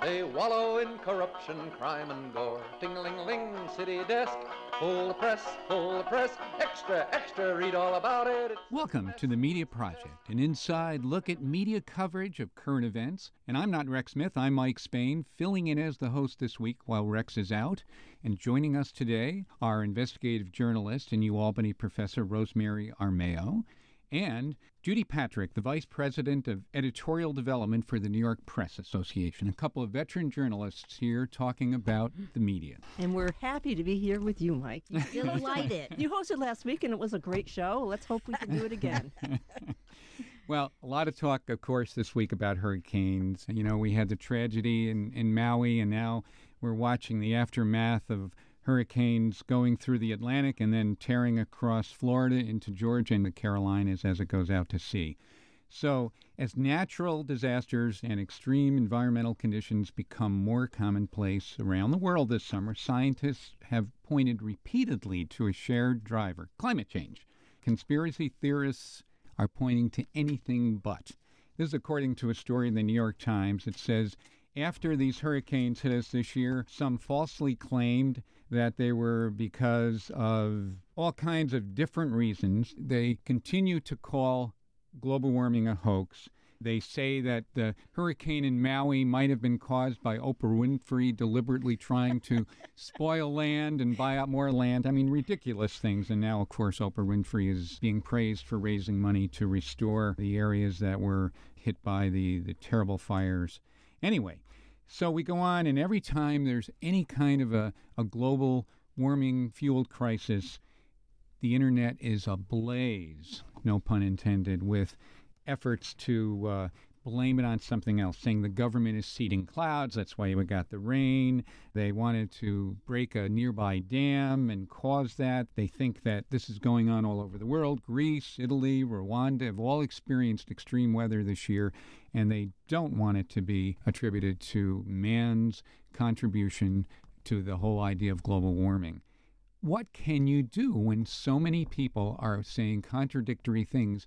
They wallow in corruption, crime, and gore. Ting-ling-ling, city desk, full the press, full the press, extra, extra, read all about it. It's Welcome to the Media Project, an inside look at media coverage of current events. And I'm not Rex Smith, I'm Mike Spain, filling in as the host this week while Rex is out. And joining us today are investigative journalist and U Albany professor Rosemary Armao and Judy Patrick, the Vice President of Editorial Development for the New York Press Association. A couple of veteran journalists here talking about the media. And we're happy to be here with you, Mike. You, Delighted. you hosted last week and it was a great show. Let's hope we can do it again. Well, a lot of talk, of course, this week about hurricanes. You know, we had the tragedy in, in Maui, and now we're watching the aftermath of hurricanes going through the Atlantic and then tearing across Florida into Georgia and the Carolinas as it goes out to sea. So, as natural disasters and extreme environmental conditions become more commonplace around the world this summer, scientists have pointed repeatedly to a shared driver climate change. Conspiracy theorists are pointing to anything but. This is according to a story in the New York Times. It says after these hurricanes hit us this year, some falsely claimed that they were because of all kinds of different reasons. They continue to call global warming a hoax. They say that the hurricane in Maui might have been caused by Oprah Winfrey deliberately trying to spoil land and buy out more land. I mean, ridiculous things. And now, of course, Oprah Winfrey is being praised for raising money to restore the areas that were hit by the, the terrible fires. Anyway, so we go on, and every time there's any kind of a, a global warming fueled crisis, the internet is ablaze, no pun intended, with efforts to uh, blame it on something else, saying the government is seeding clouds. That's why we got the rain. They wanted to break a nearby dam and cause that. They think that this is going on all over the world. Greece, Italy, Rwanda have all experienced extreme weather this year, and they don't want it to be attributed to man's contribution to the whole idea of global warming. What can you do when so many people are saying contradictory things?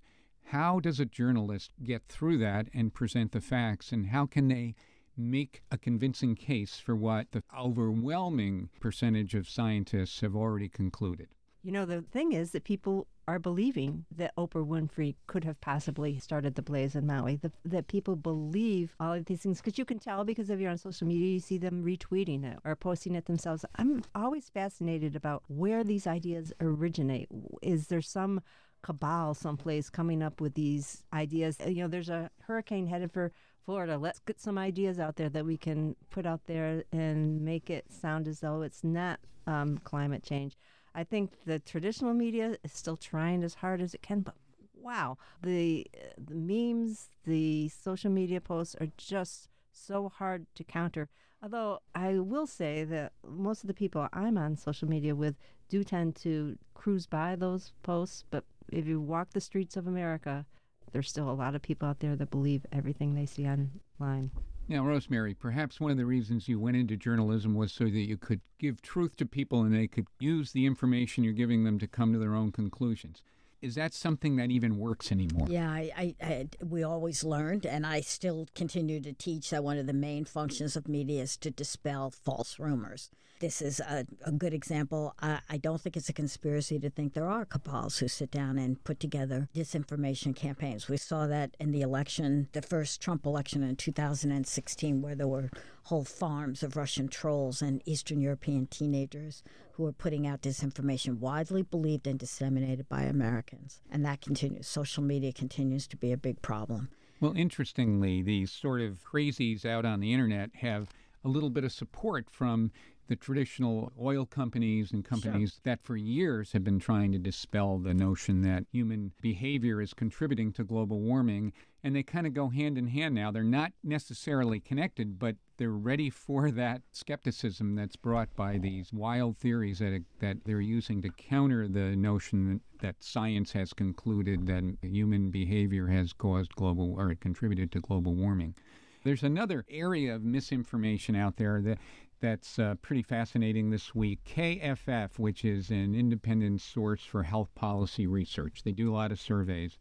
How does a journalist get through that and present the facts? And how can they make a convincing case for what the overwhelming percentage of scientists have already concluded? You know, the thing is that people are believing that Oprah Winfrey could have possibly started the blaze in Maui. The, that people believe all of these things because you can tell because if you're on social media, you see them retweeting it or posting it themselves. I'm always fascinated about where these ideas originate. Is there some cabal someplace coming up with these ideas? You know, there's a hurricane headed for Florida. Let's get some ideas out there that we can put out there and make it sound as though it's not um, climate change. I think the traditional media is still trying as hard as it can, but wow, the the memes, the social media posts are just so hard to counter. Although I will say that most of the people I'm on social media with do tend to cruise by those posts, but if you walk the streets of America, there's still a lot of people out there that believe everything they see online. Now, Rosemary, perhaps one of the reasons you went into journalism was so that you could give truth to people and they could use the information you're giving them to come to their own conclusions. Is that something that even works anymore? Yeah, I, I, I, we always learned, and I still continue to teach that one of the main functions of media is to dispel false rumors. This is a, a good example. I, I don't think it's a conspiracy to think there are cabals who sit down and put together disinformation campaigns. We saw that in the election, the first Trump election in 2016, where there were whole farms of Russian trolls and Eastern European teenagers who were putting out disinformation widely believed and disseminated by Americans. And that continues. Social media continues to be a big problem. Well, interestingly, these sort of crazies out on the internet have a little bit of support from the traditional oil companies and companies sure. that for years have been trying to dispel the notion that human behavior is contributing to global warming. And they kind of go hand in hand now. They're not necessarily connected, but they're ready for that skepticism that's brought by these wild theories that, that they're using to counter the notion that science has concluded that human behavior has caused global or contributed to global warming. There's another area of misinformation out there that that's uh, pretty fascinating this week. KFF, which is an independent source for health policy research, they do a lot of surveys.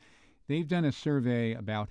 They've done a survey about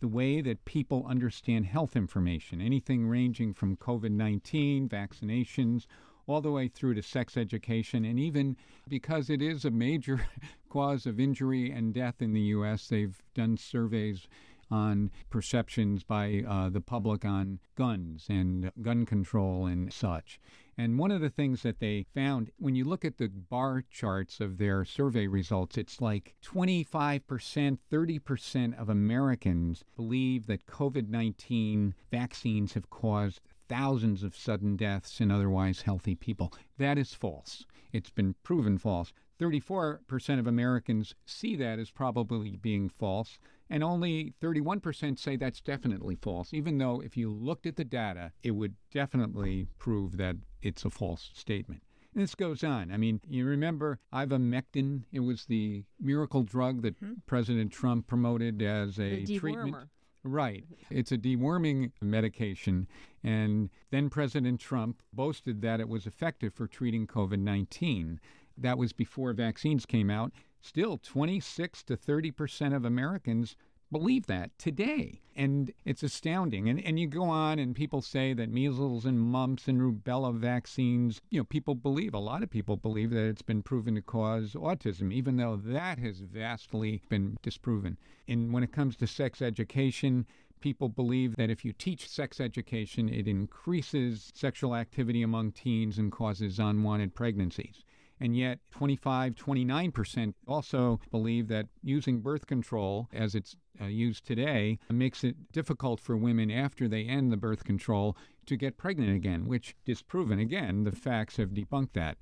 the way that people understand health information, anything ranging from COVID 19, vaccinations, all the way through to sex education. And even because it is a major cause of injury and death in the U.S., they've done surveys on perceptions by uh, the public on guns and gun control and such. And one of the things that they found, when you look at the bar charts of their survey results, it's like 25%, 30% of Americans believe that COVID 19 vaccines have caused thousands of sudden deaths in otherwise healthy people. That is false. It's been proven false. 34% of Americans see that as probably being false and only 31% say that's definitely false, even though if you looked at the data, it would definitely prove that it's a false statement. And this goes on. I mean, you remember ivermectin? It was the miracle drug that mm-hmm. President Trump promoted as a treatment. Right. It's a deworming medication. And then President Trump boasted that it was effective for treating COVID 19. That was before vaccines came out still 26 to 30 percent of Americans believe that today. And it's astounding. And, and you go on, and people say that measles and mumps and rubella vaccines, you know, people believe, a lot of people believe that it's been proven to cause autism, even though that has vastly been disproven. And when it comes to sex education, people believe that if you teach sex education, it increases sexual activity among teens and causes unwanted pregnancies and yet 25, 29% also believe that using birth control as it's uh, used today makes it difficult for women after they end the birth control to get pregnant again, which disproven. Again, the facts have debunked that.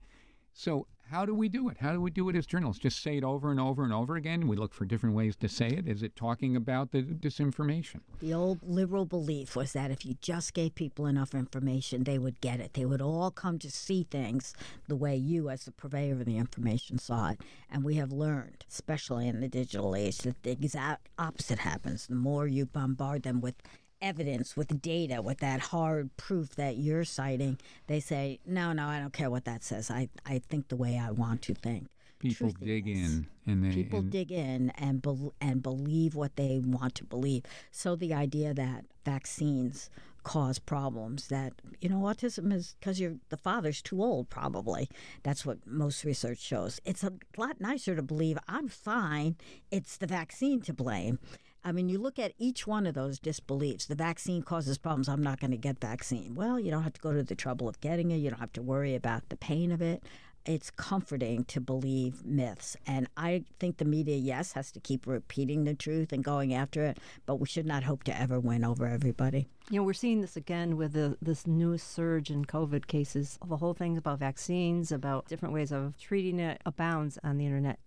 So how do we do it? How do we do it as journalists? Just say it over and over and over again? We look for different ways to say it. Is it talking about the disinformation? The old liberal belief was that if you just gave people enough information, they would get it. They would all come to see things the way you, as the purveyor of the information, saw it. And we have learned, especially in the digital age, that the exact opposite happens. The more you bombard them with evidence, with data, with that hard proof that you're citing, they say, no, no, I don't care what that says. I, I think the way I want to think. People dig in, and they people and dig in and be, and believe what they want to believe. So the idea that vaccines cause problems that you know autism is because you're the father's too old probably that's what most research shows it's a lot nicer to believe i'm fine it's the vaccine to blame I mean, you look at each one of those disbeliefs. The vaccine causes problems. I'm not going to get vaccine. Well, you don't have to go to the trouble of getting it. You don't have to worry about the pain of it. It's comforting to believe myths. And I think the media, yes, has to keep repeating the truth and going after it, but we should not hope to ever win over everybody. You know, we're seeing this again with the, this new surge in COVID cases. The whole thing about vaccines, about different ways of treating it, abounds on the internet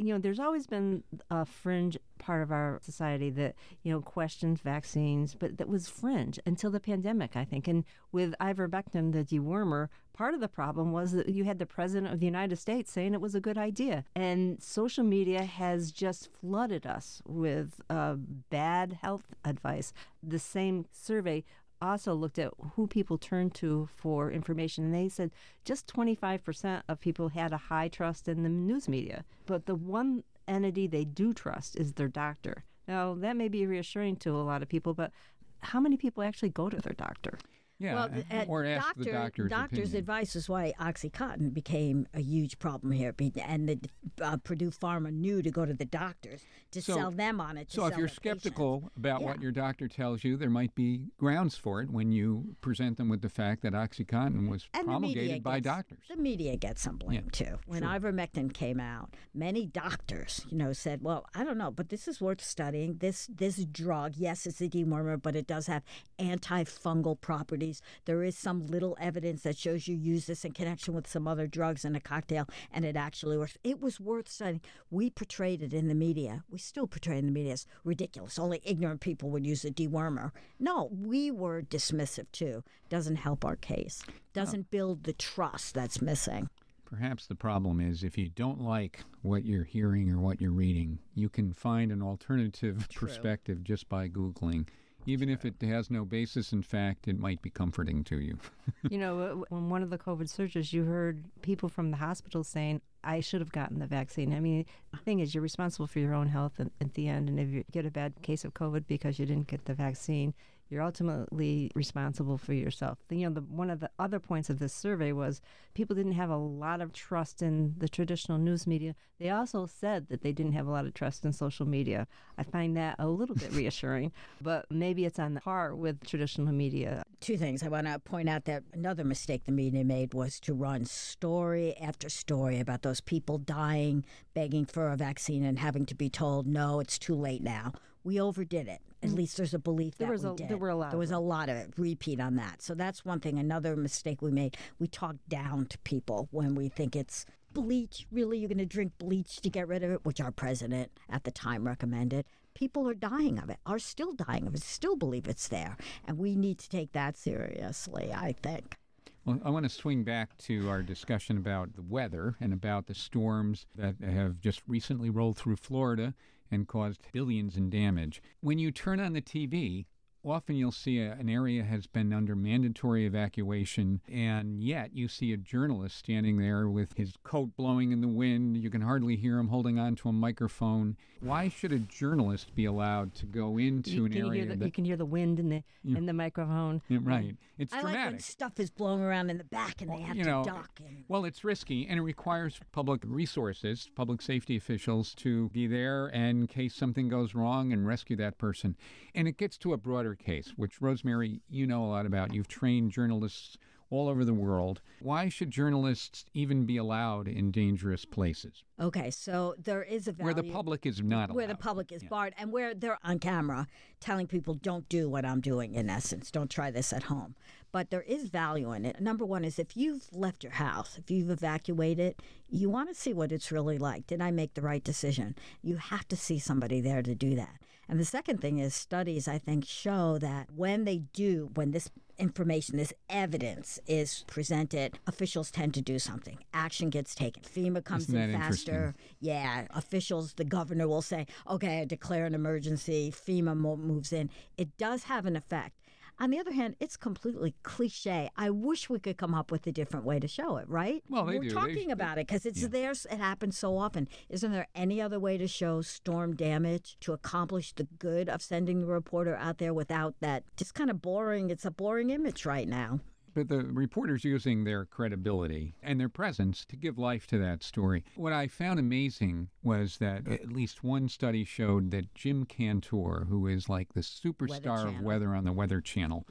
you know, there's always been a fringe part of our society that, you know, questioned vaccines, but that was fringe until the pandemic, I think. And with ivermectin, the dewormer, part of the problem was that you had the president of the United States saying it was a good idea. And social media has just flooded us with uh, bad health advice. The same survey also looked at who people turned to for information, and they said just 25% of people had a high trust in the news media. But the one entity they do trust is their doctor. Now, that may be reassuring to a lot of people, but how many people actually go to their doctor? Yeah, well, or ask doctor, the doctor's doctor's opinion. advice is why OxyContin became a huge problem here, and the uh, Purdue Pharma knew to go to the doctors to so, sell them on it. so if you're skeptical patients. about yeah. what your doctor tells you, there might be grounds for it when you present them with the fact that OxyContin was and promulgated by gets, doctors. The media gets some blame yeah, too. When sure. ivermectin came out, many doctors, you know, said, "Well, I don't know, but this is worth studying. This this drug, yes, it's a dewormer, but it does have antifungal properties." Studies. There is some little evidence that shows you use this in connection with some other drugs in a cocktail, and it actually works. It was worth studying. We portrayed it in the media. We still portray it in the media as ridiculous. Only ignorant people would use a dewormer. No, we were dismissive too. Doesn't help our case. Doesn't build the trust that's missing. Perhaps the problem is if you don't like what you're hearing or what you're reading, you can find an alternative True. perspective just by Googling. Even if it has no basis in fact, it might be comforting to you. you know, when one of the COVID surges, you heard people from the hospital saying, I should have gotten the vaccine. I mean, the thing is, you're responsible for your own health at, at the end. And if you get a bad case of COVID because you didn't get the vaccine, you're ultimately responsible for yourself. You know, the, one of the other points of this survey was people didn't have a lot of trust in the traditional news media. They also said that they didn't have a lot of trust in social media. I find that a little bit reassuring, but maybe it's on the par with traditional media. Two things. I want to point out that another mistake the media made was to run story after story about those people dying, begging for a vaccine, and having to be told, no, it's too late now. We overdid it. At mm. least there's a belief There that was we a- did. there were a lot There was a lot of it. Repeat on that. So that's one thing. Another mistake we made. We talked down to people when we think it's bleach. Really, you're going to drink bleach to get rid of it, which our president at the time recommended. People are dying of it. Are still dying of it. Still believe it's there, and we need to take that seriously. I think. Well, I want to swing back to our discussion about the weather and about the storms that have just recently rolled through Florida and caused billions in damage. When you turn on the TV, often you'll see a, an area has been under mandatory evacuation, and yet you see a journalist standing there with his coat blowing in the wind. You can hardly hear him holding on to a microphone. Why should a journalist be allowed to go into You an area the, that you can hear the wind in the Yeah. in the microphone. Yeah, right? It's I like when dramatic. stuff is blowing around in the back and they have you to know, duck. And Well, it's risky and it requires public resources, public safety officials to be there in case something goes wrong and rescue that person. And it gets to a broader case, which Rosemary, you know a lot about. You've trained journalists all over the world. Why should journalists even be allowed in dangerous places okay, so there is a value where the public is not allowed? where the public is Yeah. barred and where they're on camera telling people don't do what I'm doing in essence don't try this at home but there is value in it number one is if you've left your house if you've evacuated you want to see what it's really like did I make the right decision you have to see somebody there to do that and the second thing is studies I think show that when they do when this information, this evidence is presented, officials tend to do something. Action gets taken. FEMA comes in faster. Yeah, officials, the governor will say, okay, I declare an emergency. FEMA moves in. It does have an effect. On the other hand, it's completely cliche. I wish we could come up with a different way to show it, right? Well, they We're do. Talking sh- about it because it's there. It happens so often. Isn't there any other way to show storm damage to accomplish the good of sending the reporter out there without that just kind of boring? It's a boring image right now. But the reporters using their credibility and their presence to give life to that story. What I found amazing was that at least one study showed that Jim Cantore, who is like the superstar of weather on the Weather Channel,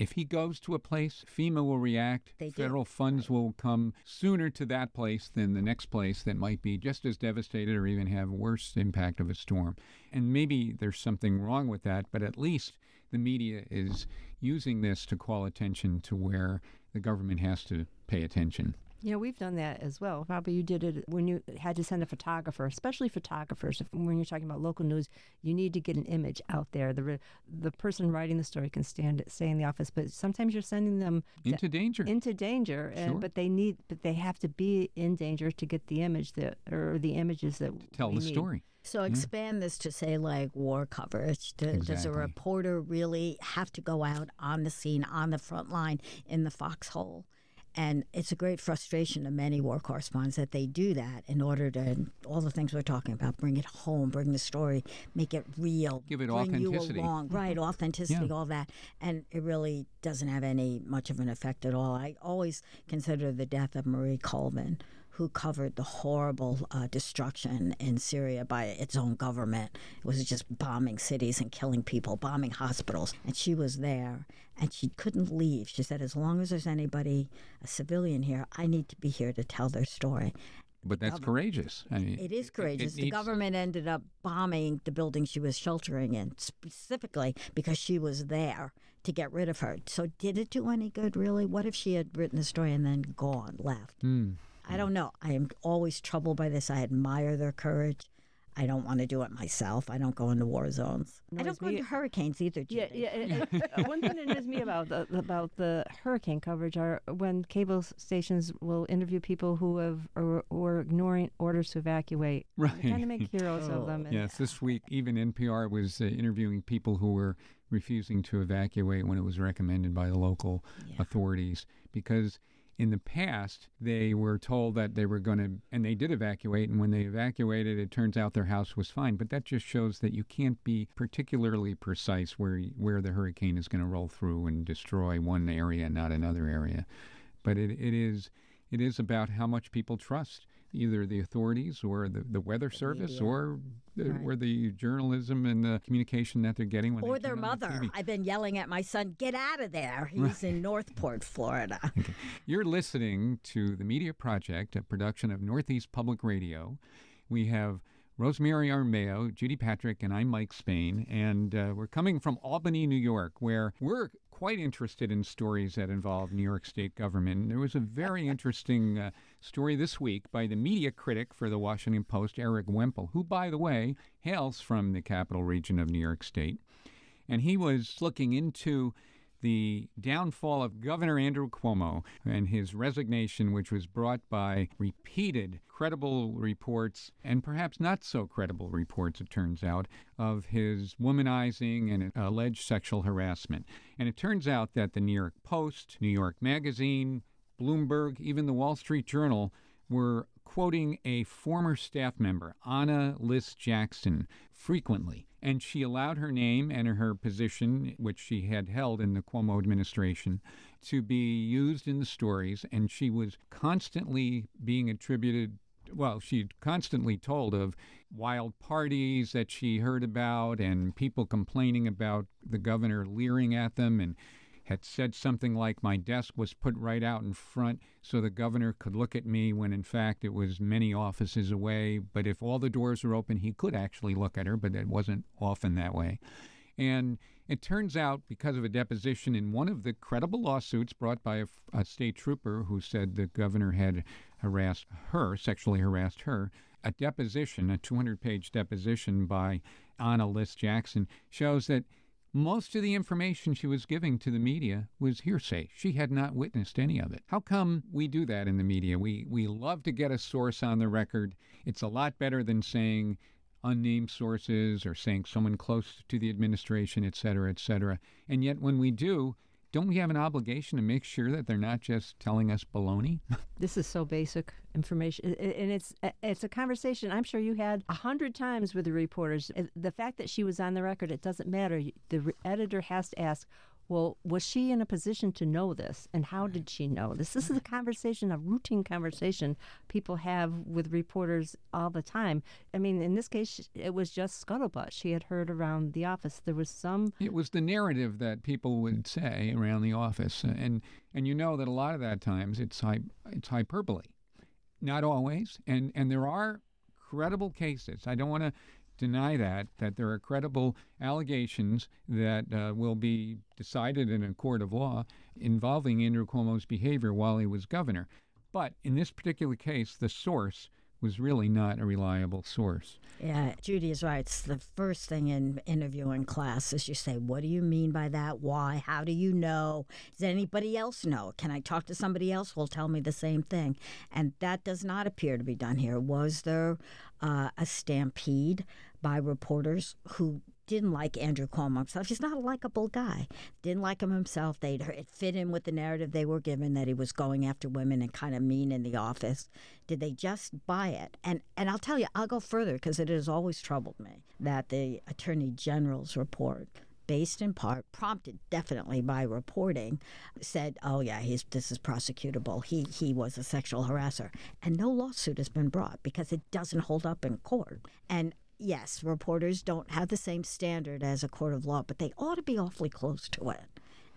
if he goes to a place, FEMA will react. They do. Federal funds will come sooner to that place than the next place that might be just as devastated or even have worse impact of a storm. And maybe there's something wrong with that, but at least the media is using this to call attention to where the government has to pay attention. Yeah, we've done that as well. Probably you did it when you had to send a photographer, especially photographers. If, when you're talking about local news, you need to get an image out there. The the person writing the story can stand stay in the office, but sometimes you're sending them to- Into danger. into danger, and Sure. but they need but they have to be in danger to get the image that or the images that Tell we the need. story. So mm-hmm. expand this to say like war coverage. Do- Does a reporter really have to go out on the scene, on the front line, in the foxhole? And it's a great frustration to many war correspondents that they do that in order to all the things we're talking about, bring it home, bring the story, make it real, Give it bring authenticity. you along, mm-hmm. right? Authenticity, Yeah. all that, and it really doesn't have any much of an effect at all. I always consider the death of Marie Colvin, who covered the horrible uh, destruction in Syria by its own government. It was just bombing cities and killing people, bombing hospitals. And she was there and she couldn't leave. She said, As long as there's anybody, a civilian here, I need to be here to tell their story. But that's courageous. I mean, It is courageous. the needs- government ended up bombing the building she was sheltering in specifically because she was there to get rid of her. So did it do any good, really? What if she had written the story and then gone, left? Mm. I don't know. I am always troubled by this. I admire their courage. I don't want to do it myself. I don't go into war zones. I don't go me- into hurricanes either. Yeah, Judy. yeah. it- it- one thing that annoys me about the about the hurricane coverage are when cable stations will interview people who have or, who are ignoring orders to evacuate. Right. They kind of make heroes of them. and- Yes, this week even NPR was uh, interviewing people who were refusing to evacuate when it was recommended by the local authorities because in the past they were told that they were going to and they did evacuate and when they evacuated it turns out their house was fine but that just shows that you can't be particularly precise where where the hurricane is going to roll through and destroy one area not another area. But it, it is it is about how much people trust either the authorities or the, the weather service media. or the, Right. or the journalism and the communication that they're getting when Or their on the mother. I've been yelling at my son, get out of there. He's in Northport, Florida. You're listening to the Media Project, a production of Northeast Public Radio. We have Rosemary Armao, Judy Patrick, and I'm Mike Spain. And uh, we're coming from Albany, New York, where we're quite interested in stories that involve New York State government. And there was a very interesting uh, story this week by the media critic for the Washington Post, Erik Wemple, who, by the way, hails from the capital region of New York State. And he was looking into the downfall of Governor Andrew Cuomo and his resignation, which was brought by repeated credible reports and perhaps not so credible reports, it turns out, of his womanizing and alleged sexual harassment. And it turns out that the New York Post, New York Magazine, Bloomberg, even the Wall Street Journal were quoting a former staff member, Ana Liss-Jackson, frequently. And she allowed her name and her position, which she had held in the Cuomo administration, to be used in the stories. And she was constantly being attributed well, she constantly told of wild parties that she heard about and people complaining about the governor leering at them and had said something like my desk was put right out in front so the governor could look at me when in fact it was many offices away. But if all the doors were open he could actually look at her but it wasn't often that way. And it turns out, because of a deposition in one of the credible lawsuits brought by a state trooper who said the governor had harassed her, sexually harassed her, a deposition, a 200 page deposition by Ana Liss-Jackson, shows that most of the information she was giving to the media was hearsay. She had not witnessed any of it. How come we do that in the media? We, we love to get a source on the record. It's a lot better than saying, unnamed sources or saying someone close to the administration, et cetera, et cetera. And yet, when we do, don't we have an obligation to make sure that they're not just telling us baloney? This is so basic information, and it's it's a conversation I'm sure you had a hundred times with the reporters. Uh, The fact that she was on the record, it doesn't matter. The editor has to ask, well, was she in a position to know this, and how did she know this? This is a conversation, a routine conversation people have with reporters all the time. I mean, in this case, it was just scuttlebutt. She had heard around the office there was some It was the narrative that people would say around the office, and and you know that a lot of that times it's hy- it's hyperbole, not always, and and there are credible cases. I don't want to deny that that there are credible allegations that uh, will be decided in a court of law involving Andrew Cuomo's behavior while he was governor, but in this particular case, the source was really not a reliable source. Yeah, Judy is right. It's the first thing in interviewing class is you say, What do you mean by that? Why? How do you know? Does anybody else know? Can I talk to somebody else who will tell me the same thing? And that does not appear to be done here. Was there uh, a stampede by reporters who didn't like Andrew Cuomo himself. He's not a likable guy. Didn't like him himself. They it fit in with the narrative they were given that he was going after women and kind of mean in the office. Did they just buy it? And and I'll tell you, I'll go further because it has always troubled me that the Attorney General's report based in part, prompted definitely by reporting, said, "Oh yeah, he's this is prosecutable. He he was a sexual harasser," and no lawsuit has been brought because it doesn't hold up in court. And yes, reporters don't have the same standard as a court of law, but they ought to be awfully close to it.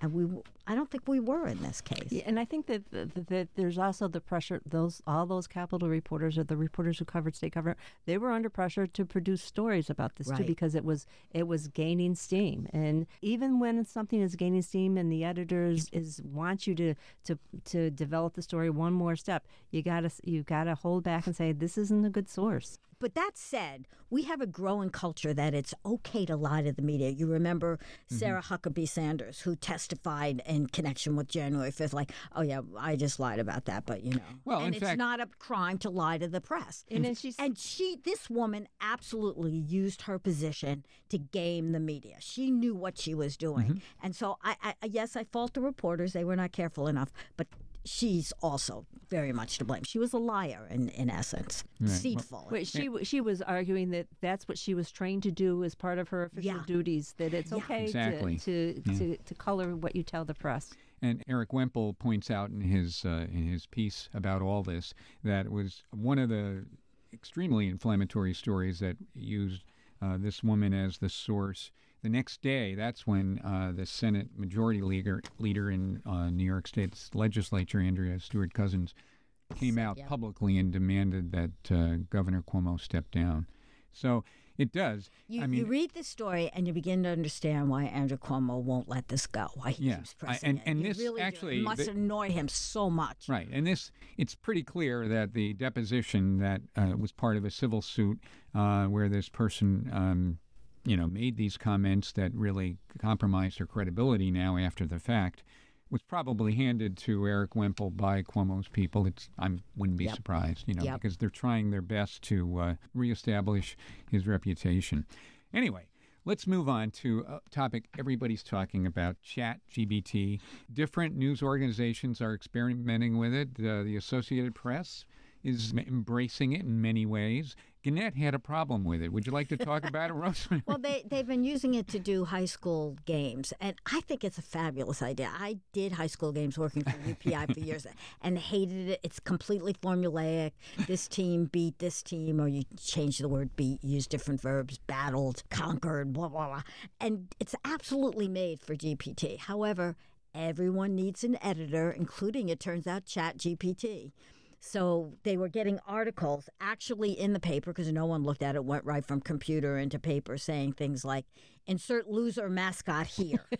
And we I don't think we were in this case. Yeah, and I think that, that that there's also the pressure. Those all those Capitol reporters or the reporters who covered state government, they were under pressure to produce stories about this too because it was it was gaining steam. And even when something is gaining steam and the editors is want you to to to develop the story one more step, you gotta you gotta hold back and say this isn't a good source. But that said, we have a growing culture that it's okay to lie to the media. You remember Mm-hmm. Sarah Huckabee Sanders, who testified in connection with January 5th, like, oh, yeah, I just lied about that, but you know. Well, and it's fact- not a crime to lie to the press. And then she's And she, this woman, absolutely used her position to game the media. She knew what she was doing, Mm-hmm. and so I, I, yes, I fault the reporters; they were not careful enough. But she's also very much to blame. She was a liar, in in essence, deceitful. Wait, she she was arguing that that's what she was trained to do as part of her official Yeah. duties. That it's okay Exactly. to to, to to color what you tell the press. And Erik Wemple points out in his uh, in his piece about all this that it was one of the extremely inflammatory stories that used uh, this woman as the source. The next day, that's when uh, the Senate Majority Leader leader in uh, New York State's legislature, Andrea Stewart Cousins, came out publicly and demanded that uh, Governor Cuomo step down. So it does. You, I mean, you read the story and you begin to understand why Andrew Cuomo won't let this go. Why he Yeah, keeps I- pressing and- it. and You this really do. actually- it must the- annoy him so much. Right, and this it's pretty clear that the deposition that uh, was part of a civil suit uh, where this person, um, you know, made these comments that really compromised her credibility now after the fact was probably handed to Erik Wemple by Cuomo's people. It's I wouldn't be Yep. surprised, you know, Yep. because they're trying their best to uh, reestablish his reputation. Anyway. Let's move on to a topic everybody's talking about chat GPT. Different news organizations are experimenting with it. Uh, the Associated Press is embracing it in many ways. Gannett had a problem with it. Would you like to talk about it, Rosemary? Well, they, they've been using it to do high school games, and I think it's a fabulous idea. I did high school games working for UPI for years and hated it. It's completely formulaic. This team beat this team, or you change the word beat, use different verbs, battled, conquered, blah, blah, blah. And it's absolutely made for GPT. However, everyone needs an editor, including, it turns out, Chat GPT. So they were getting articles actually in the paper because no one looked at it, went right from computer into paper saying things like, insert loser mascot here.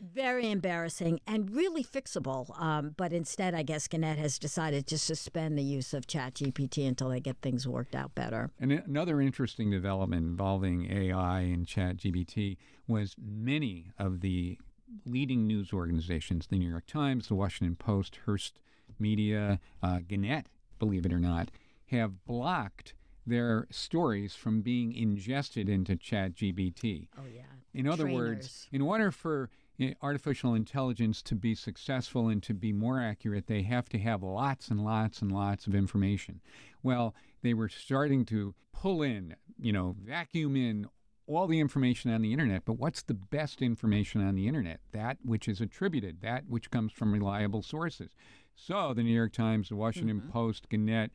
Very embarrassing and really fixable. Um, but instead, I guess Gannett has decided to suspend the use of ChatGPT until they get things worked out better. And another interesting development involving AI and ChatGPT was many of the leading news organizations, the New York Times, the Washington Post, Hearst Media, uh, Gannett, believe it or not, have blocked their stories from being ingested into ChatGPT. Oh, yeah. In other words, in order for eh, artificial intelligence to be successful and to be more accurate, they have to have lots and lots and lots of information. Well, they were starting to pull in, you know, vacuum in all the information on the internet. But what's the best information on the internet? That which is attributed, that which comes from reliable sources. So the New York Times, the Washington mm-hmm. Post, Gannett,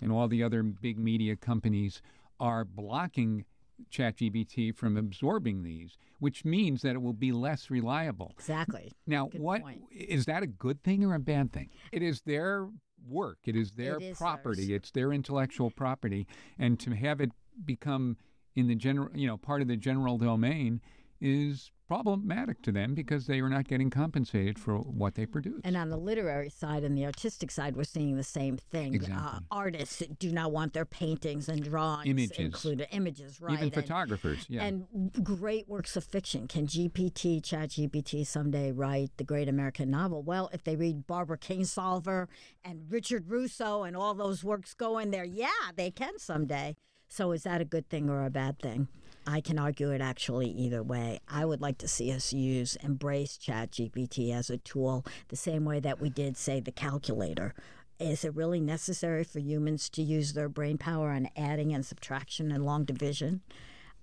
and all the other big media companies are blocking ChatGPT from absorbing these, which means that it will be less reliable. Exactly. Now, Good what point. is that a good thing or a bad thing? It is their work. It is their It is property. It's their intellectual property, and to have it become in the general, you know, part of the general domain is problematic to them because they are not getting compensated for what they produce. And on the literary side and the artistic side, we're seeing the same thing. Uh, artists do not want their paintings and drawings Images. included. Images, right? Even and- photographers, yeah. And great works of fiction. Can GPT, ChatGPT someday write the great American novel? Well, if they read Barbara Kingsolver and Richard Russo and all those works go in there, yeah, they can someday. So is that a good thing or a bad thing? I can argue it actually either way. I would like to see us use, embrace ChatGPT as a tool the same way that we did, say, the calculator. Is it really necessary for humans to use their brain power on adding and subtraction and long division?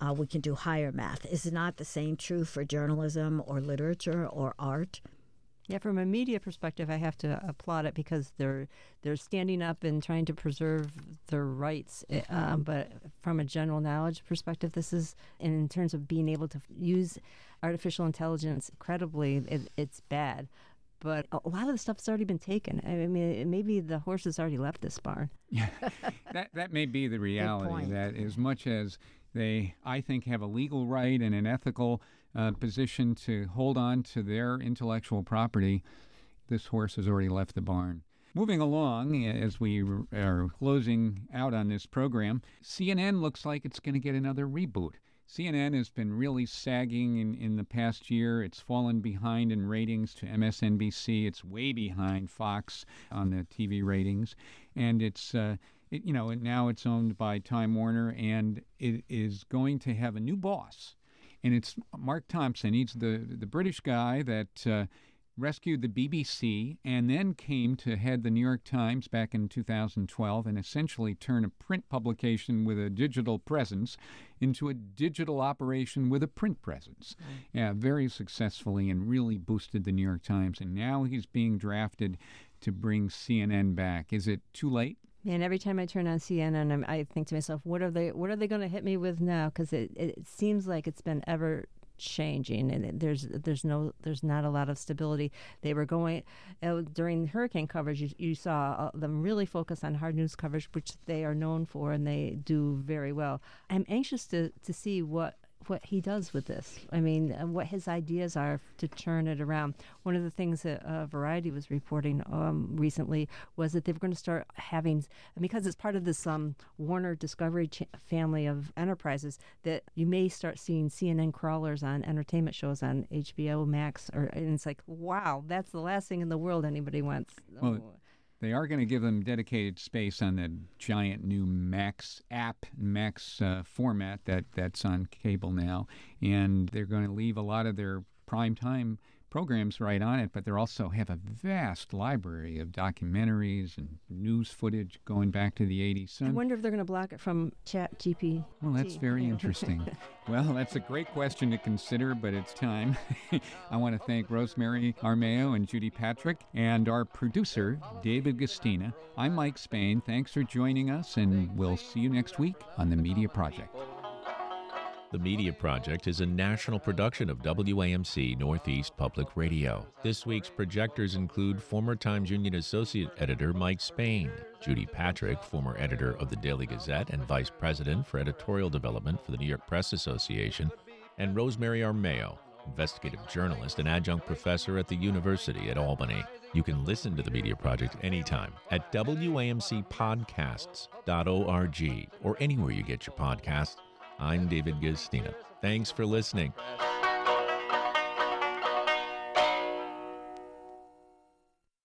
uh, we can do higher math. Is it not the same true for journalism or literature or art? Yeah, from a media perspective, I have to applaud it because they're they're standing up and trying to preserve their rights. Eh, um, but from a general knowledge perspective, this is, and in terms of being able to use artificial intelligence credibly, it, it's bad. But a lot of the stuff's already been taken. I mean, maybe the horse has already left this barn. Yeah, that that may be the reality. That as much as they, I think, have a legal right and an ethical uh, position to hold on to their intellectual property, this horse has already left the barn. Moving along, as we are closing out on this program, CNN looks like it's going to get another reboot. CNN has been really sagging in, in the past year. It's fallen behind in ratings to MSNBC. It's way behind Fox on the TV ratings. And it's, uh, it, you know, now it's owned by Time Warner and it is going to have a new boss. And it's Mark Thompson. He's the, the British guy that uh, rescued the BBC and then came to head the New York Times back in 2012 and essentially turn a print publication with a digital presence into a digital operation with a print presence. Yeah, very successfully and really boosted the New York Times. And now he's being drafted to bring CNN back. Is it too late? And every time I turn on CNN, I'm, I think to myself, what are they? What are they going to hit me with now? Because it, it seems like it's been ever changing, and there's there's no there's not a lot of stability. They were going uh, during hurricane coverage. You, you saw uh, them really focus on hard news coverage, which they are known for, and they do very well. I'm anxious to to see what what he does with this. I mean, uh, what his ideas are to turn it around. One of the things that uh, Variety was reporting um, recently was that they were going to start having, because it's part of this um, Warner Discovery ch- family of enterprises, that you may start seeing CNN crawlers on entertainment shows on HBO Max, or and it's like, wow, that's the last thing in the world anybody wants. Well, They are going to give them dedicated space on the giant new Max app, Max uh, format that, that's on cable now. And they're going to leave a lot of their prime time programs right on it, but they also have a vast library of documentaries and news footage going back to the 80s. So I wonder if they're going to block it from Chat GP. well, that's very interesting. well, that's a great question to consider, but it's time. I want to thank Rosemary Armao and Judy Patrick and our producer, David Guistina. I'm Mike Spain. Thanks for joining us, and we'll see you next week on the Media Project. The Media Project is a national production of WAMC Northeast Public Radio. This week's projectors include former Times Union Associate Editor Mike Spain, Judy Patrick, former editor of the Daily Gazette and Vice President for Editorial Development for the New York Press Association, and Rosemary Armao, investigative journalist and adjunct professor at the University at Albany. You can listen to the Media Project anytime at WAMCpodcasts.org or anywhere you get your podcasts. I'm David Guistina. Thanks for listening.